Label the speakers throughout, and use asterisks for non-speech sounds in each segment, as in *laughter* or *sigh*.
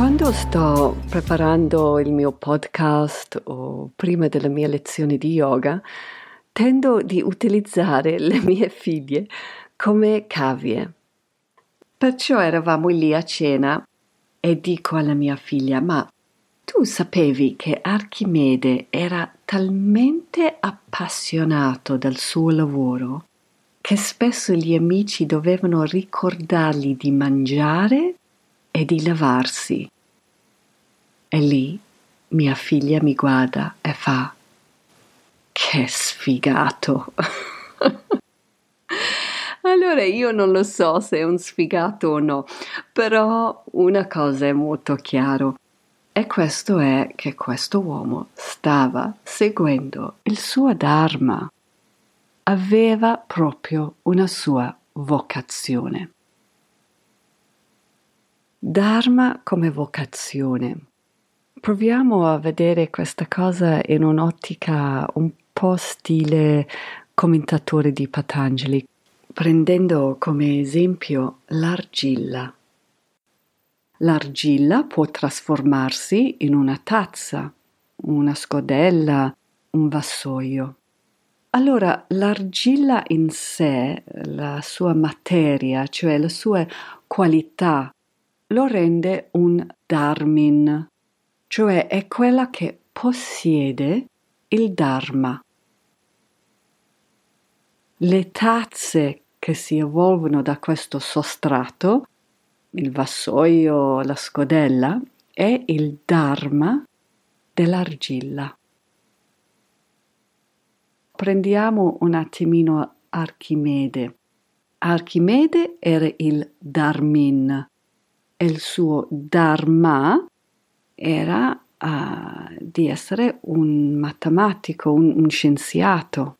Speaker 1: Quando sto preparando il mio podcast o prima delle mie lezioni di yoga, tendo di utilizzare le mie figlie come cavie. Perciò eravamo lì a cena e dico alla mia figlia: Ma tu sapevi che Archimede era talmente appassionato del suo lavoro che spesso gli amici dovevano ricordargli di mangiare e di lavarsi. E lì mia figlia mi guarda e fa che sfigato. *laughs* allora io non lo so se è un sfigato o no, però una cosa è molto chiaro. E questo è che questo uomo stava seguendo il suo Dharma, aveva proprio una sua vocazione. Dharma come vocazione. Proviamo a vedere questa cosa in un'ottica un po' stile commentatore di Patanjali, prendendo come esempio l'argilla. L'argilla può trasformarsi in una tazza, una scodella, un vassoio. Allora l'argilla in sé, la sua materia, cioè le sue qualità, lo rende un Dharmin, cioè è quella che possiede il Dharma. Le tazze che si evolvono da questo sostrato, il vassoio, la scodella, è il Dharma dell'argilla. Prendiamo un attimino Archimede. Archimede era il Dharmin, e il suo dharma era uh, di essere un matematico, un, un scienziato.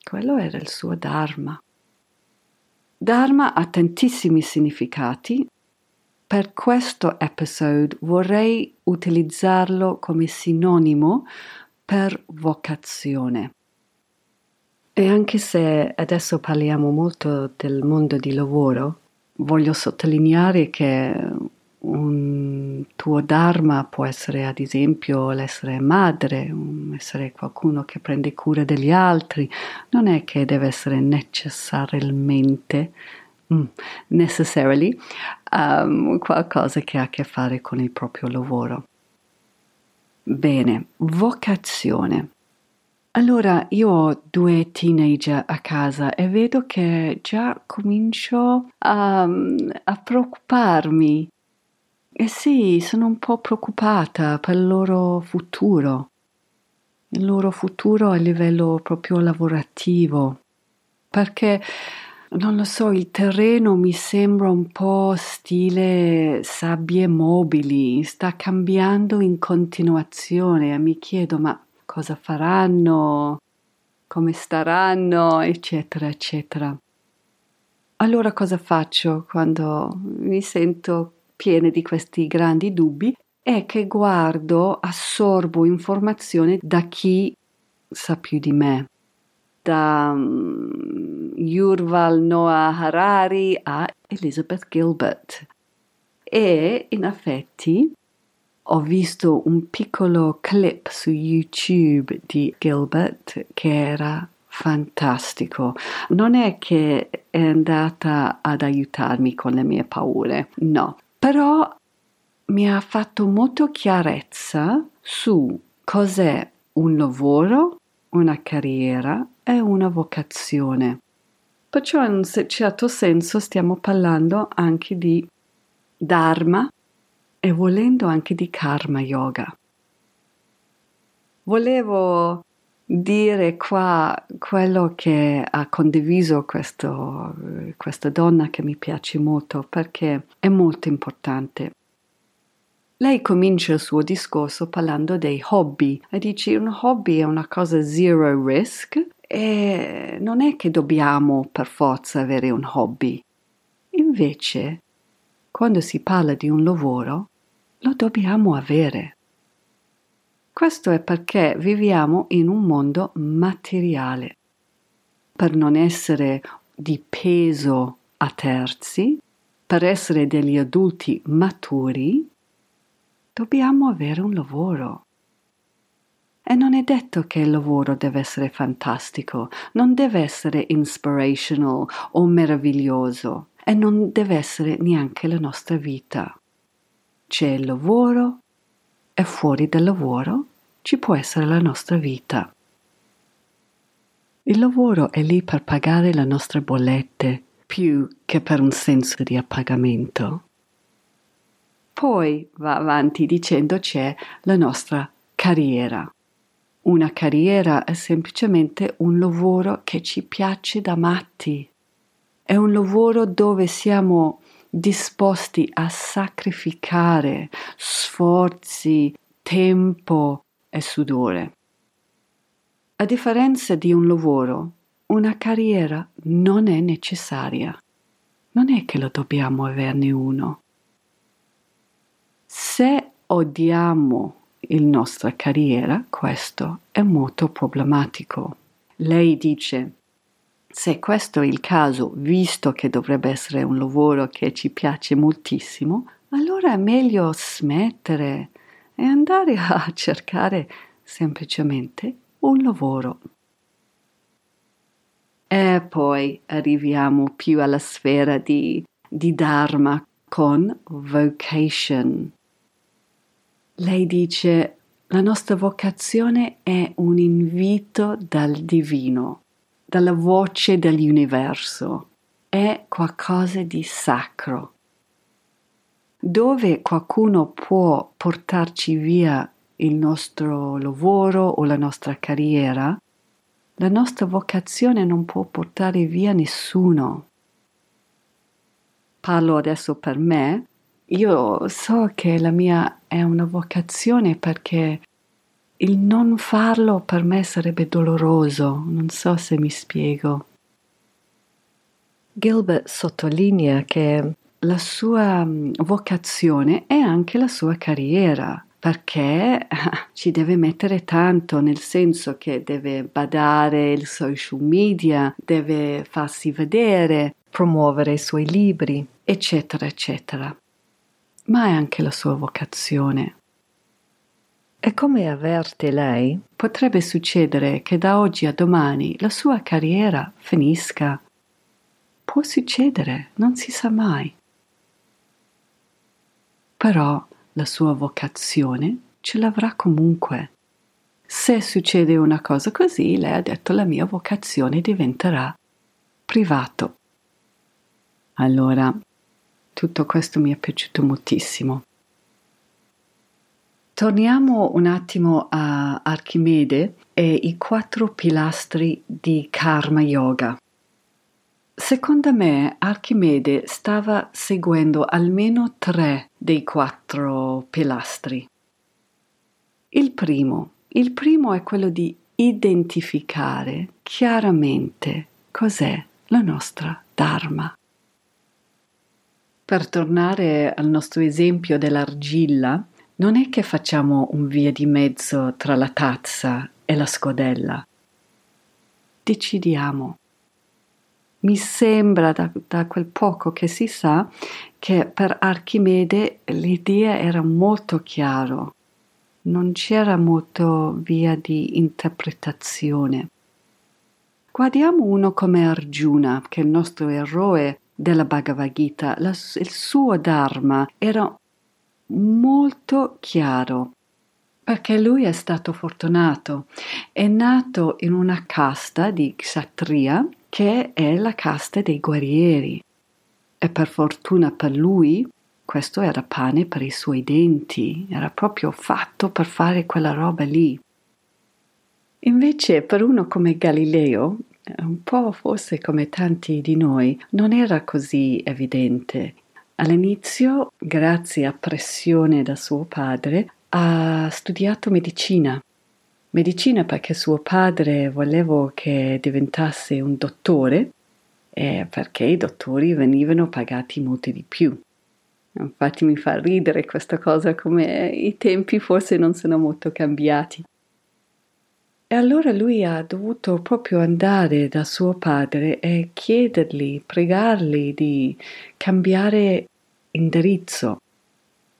Speaker 1: Quello era il suo dharma. Dharma ha tantissimi significati. Per questo episodio vorrei utilizzarlo come sinonimo per vocazione. E anche se adesso parliamo molto del mondo di lavoro, voglio sottolineare che un tuo dharma può essere ad esempio l'essere madre, essere qualcuno che prende cura degli altri, non è che deve essere necessariamente mm, necessarily um, qualcosa che ha a che fare con il proprio lavoro. Bene, vocazione. Allora, io ho due teenager a casa e vedo che già comincio a, a preoccuparmi. E sì, sono un po' preoccupata per il loro futuro, il loro futuro a livello proprio lavorativo, perché non lo so, il terreno mi sembra un po' stile sabbie mobili, sta cambiando in continuazione e mi chiedo ma cosa faranno, come staranno, eccetera, eccetera. Allora cosa faccio quando mi sento piena di questi grandi dubbi? È che guardo, assorbo informazioni da chi sa più di me, da um, Yurval Noah Harari a Elizabeth Gilbert. E in effetti ho visto un piccolo clip su YouTube di Gilbert che era fantastico. Non è che è andata ad aiutarmi con le mie paure, no, però mi ha fatto molto chiarezza su cos'è un lavoro, una carriera e una vocazione. Perciò in un certo senso stiamo parlando anche di Dharma, e volendo anche di karma yoga. Volevo dire qua quello che ha condiviso questo, questa donna che mi piace molto perché è molto importante. Lei comincia il suo discorso parlando dei hobby e dice un hobby è una cosa zero risk e non è che dobbiamo per forza avere un hobby. Invece, quando si parla di un lavoro, lo dobbiamo avere. Questo è perché viviamo in un mondo materiale. Per non essere di peso a terzi, per essere degli adulti maturi, dobbiamo avere un lavoro. E non è detto che il lavoro deve essere fantastico, non deve essere inspirational o meraviglioso e non deve essere neanche la nostra vita. C'è il lavoro e fuori dal lavoro ci può essere la nostra vita. Il lavoro è lì per pagare le nostre bollette più che per un senso di appagamento. Poi va avanti dicendo c'è la nostra carriera. Una carriera è semplicemente un lavoro che ci piace da matti. È un lavoro dove siamo disposti a sacrificare sforzi, tempo e sudore. A differenza di un lavoro, una carriera non è necessaria. Non è che lo dobbiamo averne uno. Se odiamo la nostra carriera, questo è molto problematico. Lei dice, se questo è il caso, visto che dovrebbe essere un lavoro che ci piace moltissimo, allora è meglio smettere e andare *laughs* a cercare semplicemente un lavoro. E poi arriviamo più alla sfera di, di Dharma con vocation. Lei dice la nostra vocazione è un invito dal divino, dalla voce dell'universo, è qualcosa di sacro dove qualcuno può portarci via il nostro lavoro o la nostra carriera, la nostra vocazione non può portare via nessuno. Parlo adesso per me. Io so che la mia è una vocazione perché il non farlo per me sarebbe doloroso, non so se mi spiego. Gilbert sottolinea che la sua mm, vocazione è anche la sua carriera perché *laughs* ci deve mettere tanto, nel senso che deve badare il social media, deve farsi vedere, promuovere i suoi libri, eccetera, eccetera. Ma è anche la sua vocazione. E come avverte lei, potrebbe succedere che da oggi a domani la sua carriera finisca. Può succedere, non si sa mai però la sua vocazione ce l'avrà comunque. Se succede una cosa così, lei ha detto la mia vocazione diventerà privato. Allora, tutto questo mi è piaciuto moltissimo. Torniamo un attimo a Archimede e i quattro pilastri di Karma Yoga. Secondo me Archimede stava seguendo almeno tre dei quattro pilastri. Il primo, il primo è quello di identificare chiaramente cos'è la nostra Dharma. Per tornare al nostro esempio dell'argilla, non è che facciamo un via di mezzo tra la tazza e la scodella. Decidiamo mi sembra da, da, quel poco che si sa che per Archimede l'idea era molto chiara, non c'era molto via di interpretazione. Guardiamo uno come Arjuna, che è il nostro eroe della Bhagavad Gita, la, il suo Dharma era molto chiaro perché lui è stato fortunato, è nato in una casta di Kshatriya che è la casta dei guerrieri. E per fortuna per lui, questo era pane per i suoi denti, era proprio fatto per fare quella roba lì. Invece per uno come Galileo, un po' forse come tanti di noi, non era così evidente. All'inizio, grazie a pressione da suo padre, ha studiato medicina. Medicina perché suo padre voleva che diventasse un dottore e perché i dottori venivano pagati molto di più. Infatti mi fa ridere questa cosa come i tempi forse non sono molto cambiati. E allora lui ha dovuto proprio andare da suo padre e chiedergli, pregargli di cambiare indirizzo.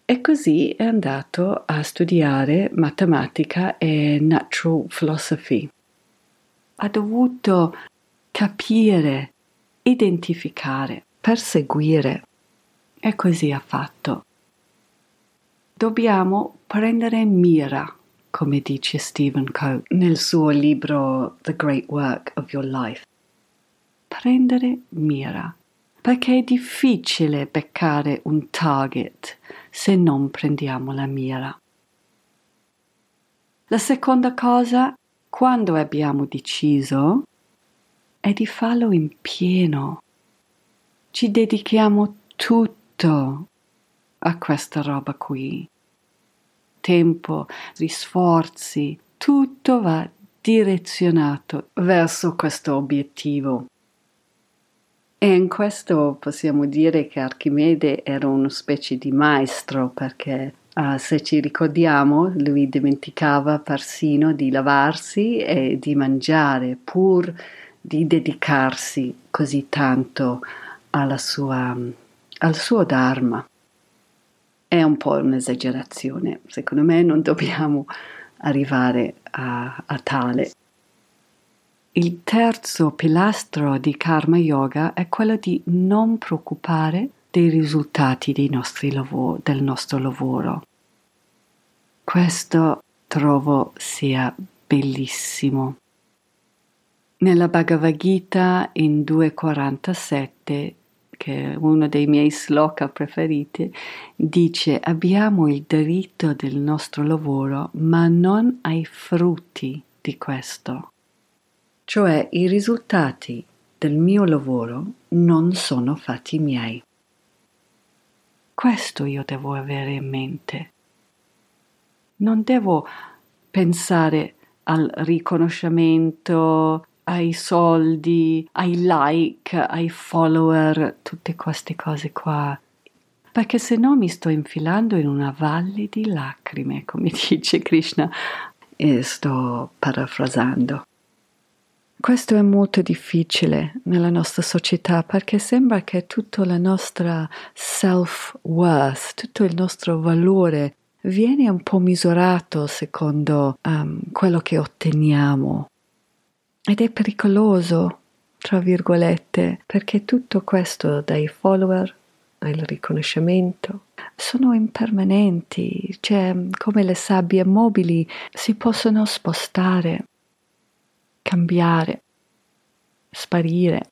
Speaker 1: E così è andato a studiare matematica e natural philosophy. Ha dovuto capire, identificare, perseguire. E così ha fatto. Dobbiamo prendere mira come dice Stephen Coe nel suo libro The Great Work of Your Life. Prendere mira, perché è difficile beccare un target se non prendiamo la mira. La seconda cosa, quando abbiamo deciso, è di farlo in pieno. Ci dedichiamo tutto a questa roba qui tempo, gli sforzi, tutto va direzionato verso questo obiettivo. E in questo possiamo dire che Archimede era una specie di maestro perché uh, se ci ricordiamo lui dimenticava persino di lavarsi e di mangiare pur di dedicarsi così tanto sua, al suo Dharma è un po' un'esagerazione. Secondo me non dobbiamo arrivare a, a tale. Il terzo pilastro di Karma Yoga è quello di non preoccupare dei risultati lavoro, del nostro lavoro. Questo trovo sia bellissimo. Nella Bhagavad Gita in 247 che è uno dei miei sloka preferiti, dice abbiamo il diritto del nostro lavoro, ma non ai frutti di questo. Cioè i risultati del mio lavoro non sono fatti miei. Questo io devo avere in mente. Non devo pensare al riconoscimento, ai soldi, ai like, ai follower, tutte queste cose qua. Perché se no mi sto infilando in una valle di lacrime, come *laughs* dice Krishna, e sto parafrasando. Questo è molto difficile nella nostra società perché sembra che tutta la nostra self-worth, tutto il nostro valore viene un po' misurato secondo um, quello che otteniamo ed è pericoloso, tra virgolette, perché tutto questo dai follower, dal riconoscimento, sono impermanenti, cioè come le sabbie mobili si possono spostare, cambiare, sparire.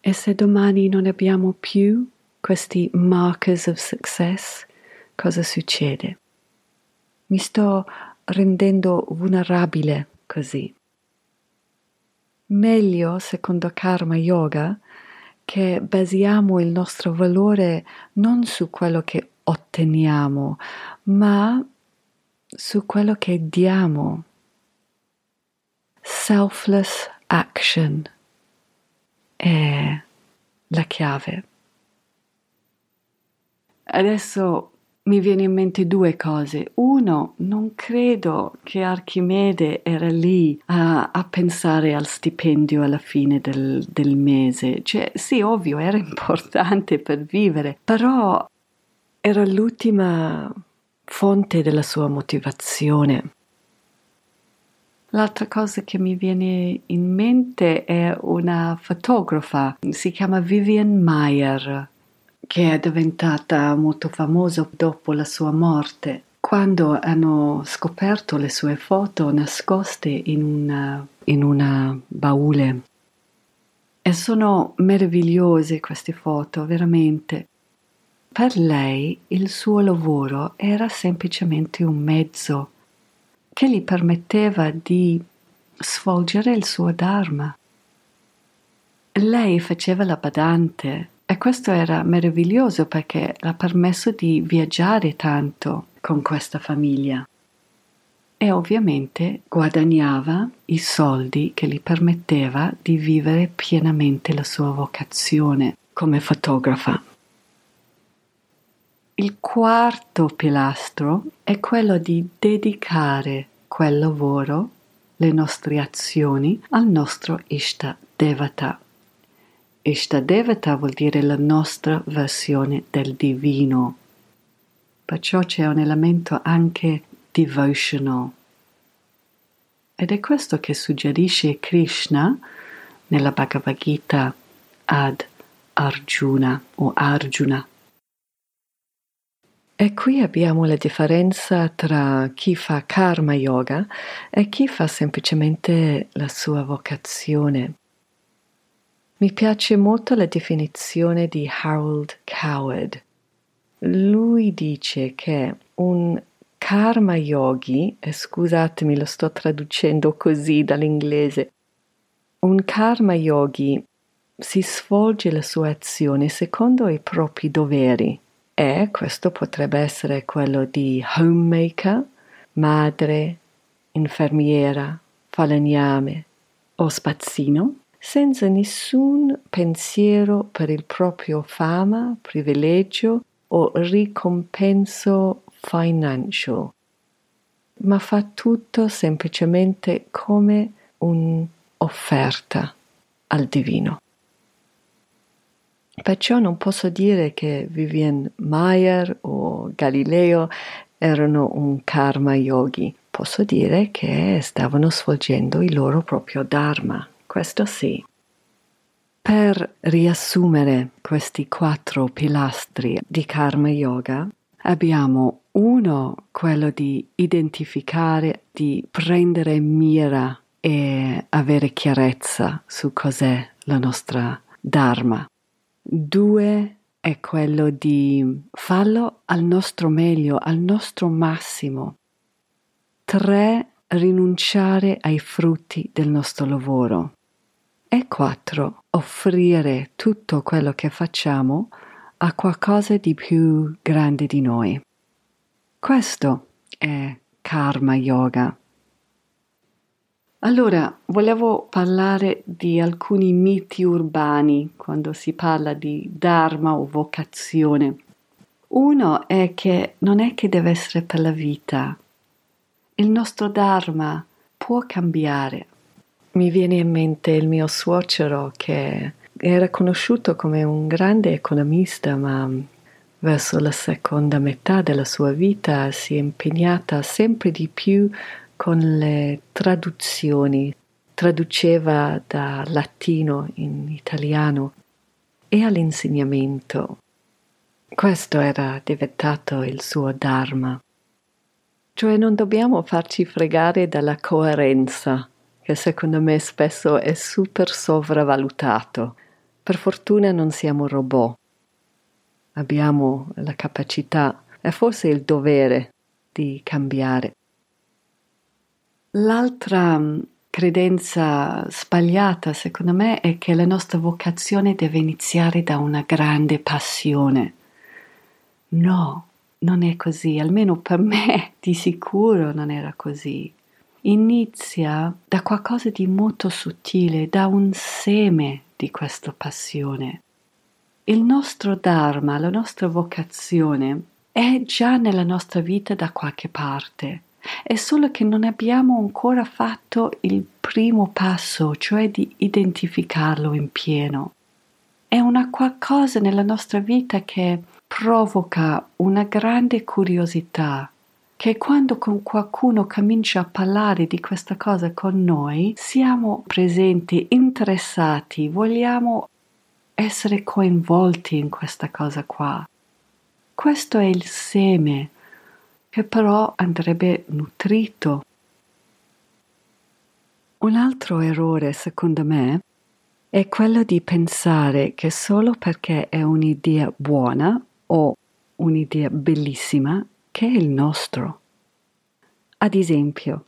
Speaker 1: E se domani non abbiamo più questi markers of success, cosa succede? Mi sto rendendo vulnerabile così. Meglio, secondo Karma Yoga, che basiamo il nostro valore non su quello che otteniamo, ma su quello che diamo. Selfless action è la chiave. Adesso mi viene in mente due cose. Uno, non credo che Archimede era lì a, a pensare al stipendio alla fine del, del, mese. Cioè, sì, ovvio, era *laughs* importante per vivere, però era l'ultima fonte della sua motivazione. L'altra cosa che mi viene in mente è una fotografa, si chiama Vivian Meyer che è diventata molto famosa dopo la sua morte, quando hanno scoperto le sue foto nascoste in una, in una baule. E sono meravigliose queste foto, veramente. Per lei il suo lavoro era semplicemente un mezzo che gli permetteva di svolgere il suo Dharma. Lei faceva la badante E questo era meraviglioso perché l'ha permesso di viaggiare tanto con questa famiglia. E ovviamente guadagnava i soldi che gli permetteva di vivere pienamente la sua vocazione come fotografa. Il quarto pilastro è quello di dedicare quel lavoro, le nostre azioni, al nostro Ishta Devata. Ishta Devata vuol dire la nostra versione del divino. Perciò c'è un elemento anche devotional. Ed è questo che suggerisce Krishna nella Bhagavad Gita ad Arjuna o Arjuna. E qui abbiamo la differenza tra chi fa karma yoga e chi fa semplicemente la sua vocazione. Mi piace molto la definizione di Harold Coward. Lui dice che un karma yogi, e scusatemi lo sto traducendo così dall'inglese, un karma yogi si svolge la sua azione secondo i propri doveri e questo potrebbe essere quello di homemaker, madre, infermiera, falegname o spazzino, senza nessun pensiero per il proprio fama, privilegio o ricompenso financial, ma fa tutto semplicemente come un'offerta al divino. Perciò non posso dire che Vivian Mayer o Galileo erano un karma yogi. Posso dire che stavano svolgendo il loro proprio dharma. Questo sì. Per riassumere questi quattro pilastri di karma yoga, abbiamo uno, quello di identificare, di prendere mira e avere chiarezza su cos'è la nostra dharma. Due è quello di farlo al nostro meglio, al nostro massimo. Tre, rinunciare ai frutti del nostro lavoro. E quattro, offrire tutto quello che facciamo a qualcosa di più grande di noi. Questo è karma yoga. Allora, volevo parlare di alcuni miti urbani quando si parla di dharma o vocazione. Uno è che non è che deve essere per la vita. Il nostro dharma può cambiare. Mi viene in mente il mio suocero che era conosciuto come un grande economista, ma verso la seconda metà della sua vita si è impegnata sempre di più con le traduzioni, traduceva da latino in italiano e all'insegnamento. Questo era diventato il suo dharma. Cioè non dobbiamo farci fregare dalla coerenza, che secondo me spesso è super sopravvalutato. Per fortuna non siamo robot. Abbiamo la capacità e forse il dovere di cambiare. L'altra mm, credenza sbagliata, secondo me, è che la nostra vocazione deve iniziare da una grande passione. No, non è così, almeno per me *laughs* di sicuro non era così. Inizia da qualcosa di molto sottile, da un seme di questa passione. Il nostro Dharma, la nostra vocazione, è già nella nostra vita da qualche parte è solo che non abbiamo ancora fatto il primo passo, cioè di identificarlo in pieno. È una qualcosa nella nostra vita che provoca una grande curiosità, che quando con qualcuno comincia a parlare di questa cosa con noi, siamo presenti, interessati, vogliamo essere coinvolti in questa cosa qua. Questo è il seme che però andrebbe nutrito. Un altro errore, secondo me, è quello di pensare che solo perché è un'idea buona o un'idea bellissima che è il nostro. Ad esempio,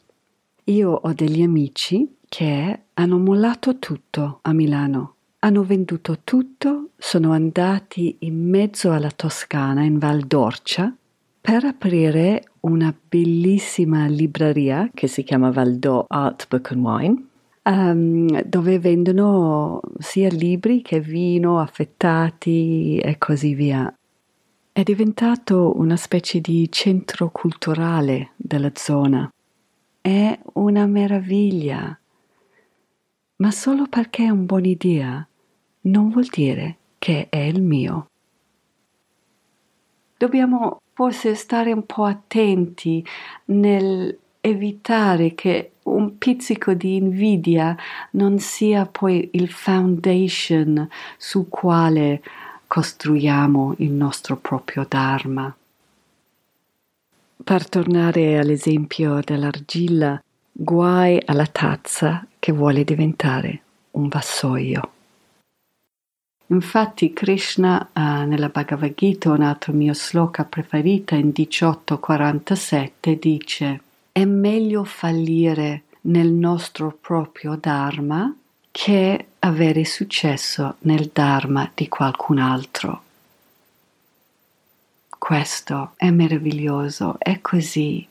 Speaker 1: io ho degli amici che hanno mollato tutto a Milano hanno venduto tutto, sono andati in mezzo alla Toscana, in Val d'Orcia, per aprire una bellissima libreria che si chiama Valdò Art Book and Wine, um, dove vendono sia libri che vino, affettati e così via. È diventato una specie di centro culturale della zona. È una meraviglia. Ma solo perché è una buona idea non vuol dire che è il mio. Dobbiamo forse stare un po' attenti nel evitare che un pizzico di invidia non sia poi il foundation su quale costruiamo il nostro proprio Dharma. Per tornare all'esempio dell'argilla, guai alla tazza che vuole diventare un vassoio. Infatti Krishna uh, nella Bhagavad Gita, un altro mio sloka preferita in 1847, dice è meglio fallire nel nostro proprio Dharma che avere successo nel Dharma di qualcun altro. Questo è meraviglioso, è così.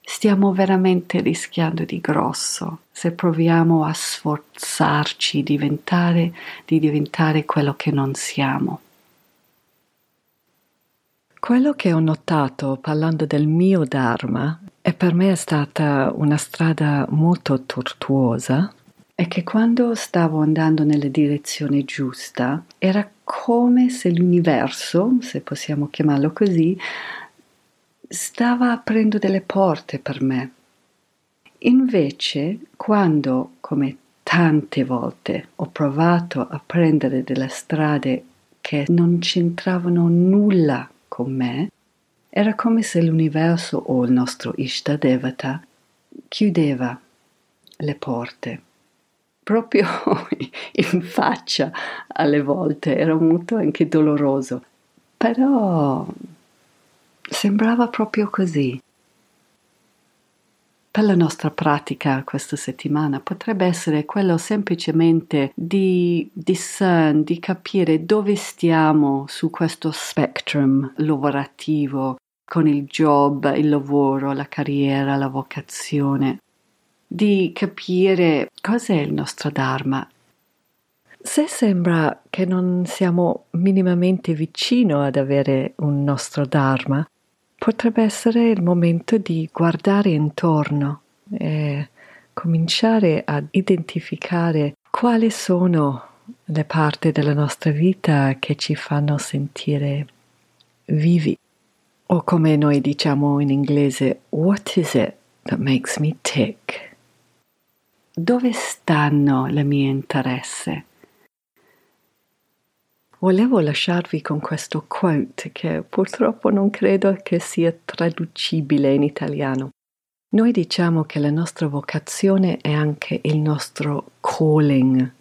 Speaker 1: Stiamo veramente rischiando di grosso se proviamo a sforzarci diventare, di diventare quello che non siamo. Quello che ho notato parlando del mio Dharma e per me è stata una strada molto tortuosa è che quando stavo andando nella direzione giusta era come se l'universo, se possiamo chiamarlo così, stava aprendo delle porte per me. Invece, quando, come tante volte, ho provato a prendere delle strade che non c'entravano nulla con me, era come se l'universo o il nostro Ishta Devata chiudeva le porte proprio *laughs* in faccia alle volte, era molto anche doloroso, però sembrava proprio così. Per la nostra pratica questa settimana. Potrebbe essere quello semplicemente di discern, di capire dove stiamo su questo spectrum lavorativo con il job, il lavoro, la carriera, la vocazione di capire cos'è il nostro Dharma. Se sembra che non siamo minimamente vicino ad avere un nostro Dharma, potrebbe essere il momento di guardare intorno e cominciare ad identificare quali sono le parti della nostra vita che ci fanno sentire vivi. O come noi diciamo in inglese, what is it that makes me tick? Dove stanno le mie interesse? Volevo lasciarvi con questo quote che purtroppo non credo che sia traducibile in italiano. Noi diciamo che la nostra vocazione è anche il nostro calling,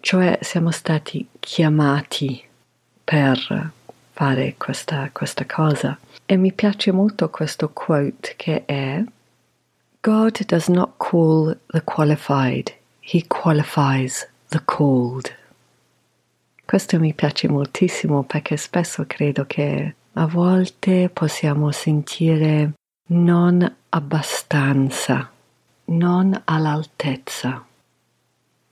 Speaker 1: cioè siamo stati chiamati per fare questa, questa cosa. E mi piace molto questo quote che è God does not call the qualified, He qualifies the called. Questo mi piace moltissimo perché spesso credo che a volte possiamo sentire non abbastanza, non all'altezza,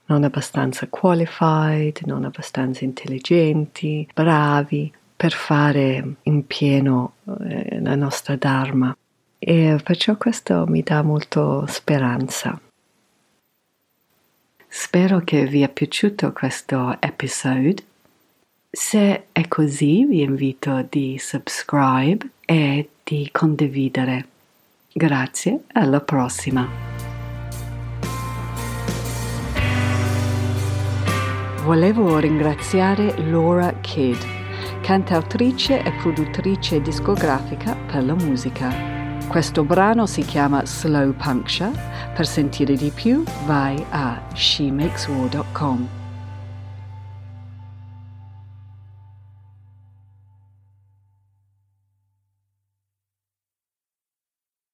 Speaker 1: non abbastanza qualified, non abbastanza intelligenti, bravi per fare in pieno eh, la nostra Dharma e perciò questo mi dà molto speranza. Spero che vi è piaciuto questo episodio. Se è così, vi invito di subscribe e di condividere. Grazie, alla prossima. Volevo ringraziare Laura Kidd, cantautrice e produttrice discografica per la musica. Questo brano si chiama Slow Puncture. Per sentire di più vai a shemakeswar.com.